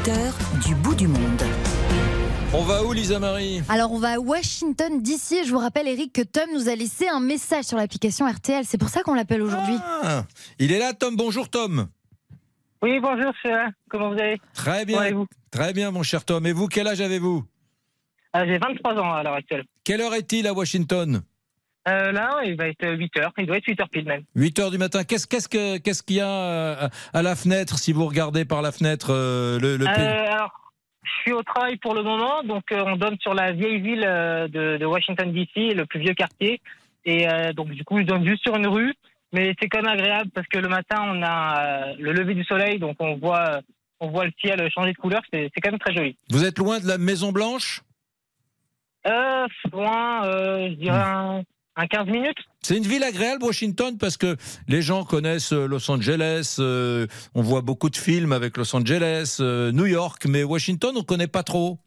auditeurs du bout du monde. On va où, Lisa Marie? Alors, on va à Washington d'ici. Je vous rappelle, Eric, que Tom nous a laissé un message sur l'application RTL. C'est pour ça qu'on l'appelle aujourd'hui. Ah, Il est là, Tom. Bonjour, Tom. Oui, bonjour, Chéra. Comment vous allez? Très Comment bien. allez-vous? Très bien, mon cher Tom. Et vous, quel âge avez-vous? Ah, J'ai 23 ans à l'heure actuelle. Quelle heure est-il à Washington? Euh, là, il va être 8 heures. Il doit être 8 heures pile même. 8 heures du matin. Qu'est-ce qu'est-ce que- qu'est-ce qu'il y a euh, à la fenêtre, si vous regardez par la fenêtre euh, le, Euh, alors, je suis au travail pour le moment, donc on donne sur la vieille ville de, de Washington DC, le plus vieux quartier. Et donc du coup, je donne juste sur une rue, mais c'est quand même agréable parce que le matin, on a le lever du soleil, donc on voit, on voit le ciel changer de couleur. C'est c'est quand même très joli. Vous êtes loin de la Maison Blanche? Euh, loin, euh, je dirais un, un 15 minutes? C'est une ville agréable, Washington, parce que les gens connaissent euh, Los Angeles, euh, on voit beaucoup de films avec Los Angeles, euh, New York, mais Washington, on ne connaît pas trop.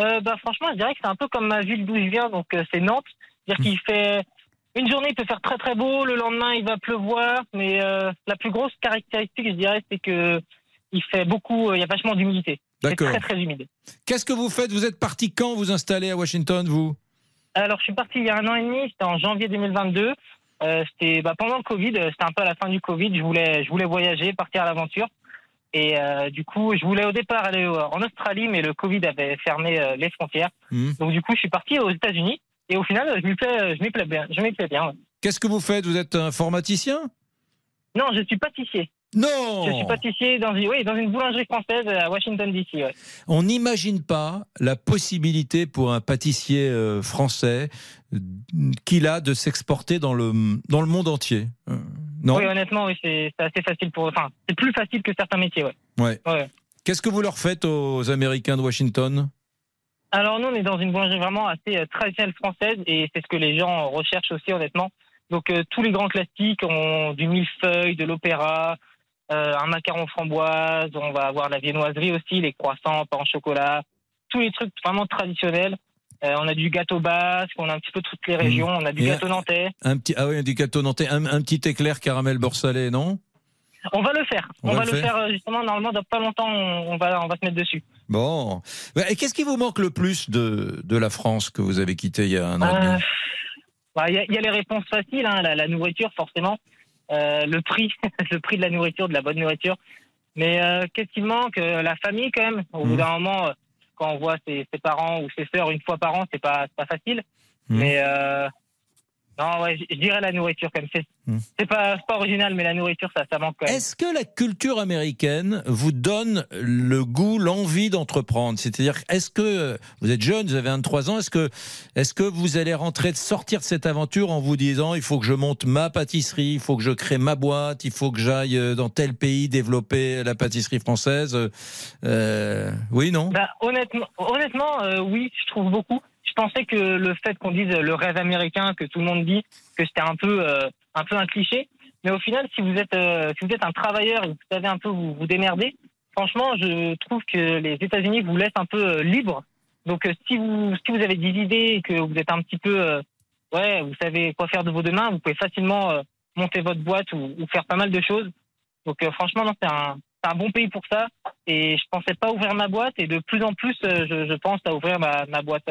Euh, bah, franchement, je dirais que c'est un peu comme ma ville d'où je viens, donc c'est Nantes. C'est-à-dire qu'il fait une journée, il peut faire très très beau, le lendemain, il va pleuvoir, mais la plus grosse caractéristique, je dirais, c'est que il fait beaucoup, il y a vachement d'humidité. C'est D'accord. très très humide. Qu'est-ce que vous faites? Vous êtes parti quand vous installez à Washington, vous? Alors, je suis parti il y a un an et demi, c'était en janvier 2022. Euh, c'était bah, pendant le Covid, euh, c'était un peu à la fin du Covid. Je voulais, je voulais voyager, partir à l'aventure. Et euh, du coup, je voulais au départ aller en Australie, mais le Covid avait fermé euh, les frontières. Hmm. Donc du coup, je suis parti aux États-Unis. Et au final, je m'y plais, je m'y plais bien. Je m'y plais bien. ouais. Qu'est-ce que vous faites? Vous êtes informaticien Non, je suis pâtissier. Non Je suis pâtissier dans, une- oui, dans une boulangerie française à Washington DC. ouais. On n'imagine pas la possibilité pour un pâtissier euh, français euh, qu'il a de s'exporter dans le, dans le monde entier. Euh, non? Oui, honnêtement, oui, c'est assez facile pour. Enfin, c'est plus facile que certains métiers. Ouais. Ouais. Ouais. Qu'est-ce que vous leur faites aux Américains de Washington? Alors nous, on est dans une boulangerie vraiment assez traditionnelle française et c'est ce que les gens recherchent aussi, honnêtement. Donc tous les grands classiques ont du millefeuille, de l'opéra, euh, un macaron framboise, on va avoir la viennoiserie aussi, les croissants, pain au chocolat, tous les trucs vraiment traditionnels. Euh, on a du gâteau basque, on a un petit peu toutes les régions, on a du Et gâteau nantais. un petit, Ah oui, du gâteau nantais, un, un petit éclair caramel beurre salé, non? On va le faire. On On, va va, le faire. faire, justement, normalement, dans pas longtemps, on, va, on va se mettre dessus. Bon. Et qu'est-ce qui vous manque le plus de, de la France que vous avez quitté il y a un an Euh, bah, Il y, a- il y a les réponses faciles, hein, la, la nourriture forcément, le prix, le prix de la nourriture, de la bonne nourriture. Mais euh, qu'est-ce qui manque Euh, La famille quand même? Au Mhm. bout d'un moment, euh, quand on voit ses, ses parents ou ses sœurs une fois par an, c'est pas, pas facile. Mhm. Mais euh, non, ouais, je dirais la nourriture même. C'est Mhm. c'est pas, original, mais la nourriture, ça, ça manque quand même. Est-ce que la culture américaine vous donne le goût, l'envie d'entreprendre? C'est-à-dire, est-ce que vous êtes jeune, vous avez 23 ans, est-ce que, est-ce que vous allez rentrer, sortir de cette aventure en vous disant, il faut que je monte ma pâtisserie, il faut que je crée ma boîte, il faut que j'aille euh, dans tel pays développer la pâtisserie française? Euh, Oui, non? Bah, honnêtement, honnêtement euh, oui, je trouve beaucoup. Je pensais que le fait qu'on dise le rêve américain, que tout le monde dit, que c'était un peu, euh, un peu un cliché. Mais au final, si vous êtes, euh, si vous êtes un travailleur et que vous savez un peu vous, vous démerder, franchement, je trouve que les États-Unis vous laissent un peu euh, libre. Donc, si vous, si vous avez des idées et que vous êtes un petit peu, ouais, vous savez quoi faire de vos deux mains, vous pouvez facilement monter votre boîte ou, faire pas mal de choses. Donc, franchement, c'est un, bon pays pour ça. Et je pensais pas ouvrir ma boîte et de plus en plus, je, pense à ouvrir ma, boîte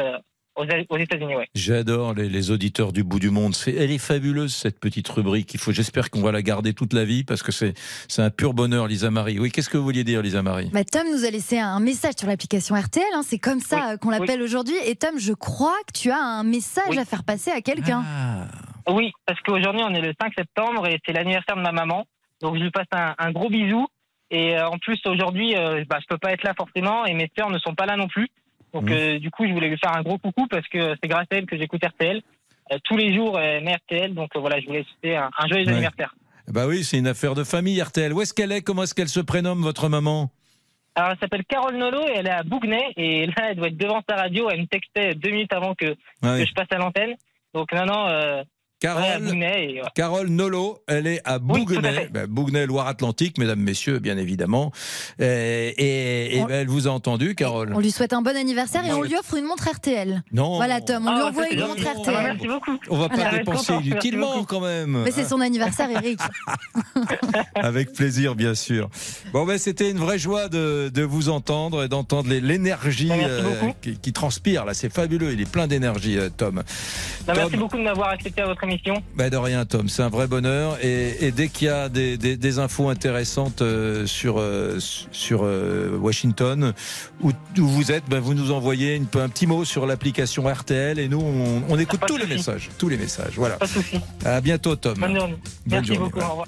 aux, aux États-Unis. Ouais. J'adore les, les auditeurs du bout du monde. C'est- elle est fabuleuse cette petite rubrique. Il faut, j'espère qu'on va la garder toute la vie parce que c'est, c'est un pur bonheur, Lisa Marie. Oui, qu'est-ce que vous vouliez dire, Lisa Marie? Bah, Tom nous a laissé un message sur l'application RTL. hein. C'est comme ça Oui, euh, qu'on l'appelle aujourd'hui. Et Tom, je crois que tu as un message Oui. à faire passer à quelqu'un. Ah. Oui, parce qu'aujourd'hui, on est le 5 septembre et c'est l'anniversaire de ma maman. Donc, je lui passe un, un gros bisou. Et euh, en plus, aujourd'hui, euh, bah, je peux pas être là forcément et mes sœurs ne sont pas là non plus. Donc, euh, du coup, je voulais lui faire un gros coucou parce que c'est grâce à elle que j'écoute RTL. Euh, tous les jours, elle met RTL. Donc, euh, voilà, je voulais souhaiter un, un joyeux Ouais. anniversaire. Bah oui, c'est une affaire de famille, RTL. Où est-ce qu'elle est? Comment est-ce qu'elle se prénomme, votre maman? Alors, elle s'appelle Carole Nolo et elle est à Bougnay. Et là, elle doit être devant sa radio. Elle me textait deux minutes avant que, que je passe à l'antenne. Donc, non, non, euh, Carole, Ouais, à Bougnay et, ouais. Carole Nolo, elle est à Oui, Bougnay, fait. ben, Bougnay, Loire-Atlantique, mesdames, messieurs, bien évidemment. Et, et- et, On- ben, elle vous a entendu, Carole. On lui souhaite un bon anniversaire et on lui offre une montre RTL. Non, Voilà, Tom, on Ah, lui ouais, envoie une montre Ah, RTL. merci beaucoup. on va pas dépenser inutilement quand même. Mais c'est son anniversaire, Eric. Avec plaisir, bien sûr. Bon, ben, c'était une vraie joie de, de vous entendre et d'entendre l'énergie Ben, euh, qui, qui transpire. Là, c'est fabuleux. Il est plein d'énergie, euh, Tom. Non, Tom. merci beaucoup de m'avoir accepté à votre émission. Ben, de rien, Tom. C'est un vrai bonheur. Et, et dès qu'il y a des, des- des infos intéressantes euh, sur, euh, sur euh, Washington, où, où vous êtes, ben, vous nous envoyez une- un petit mot sur l'application RTL et nous, on, on écoute tous les messages. Tous les messages. Voilà. Pas de souci. À bientôt, Tom. Bonne journée. Bonne Merci journée, beaucoup. voilà. Au revoir.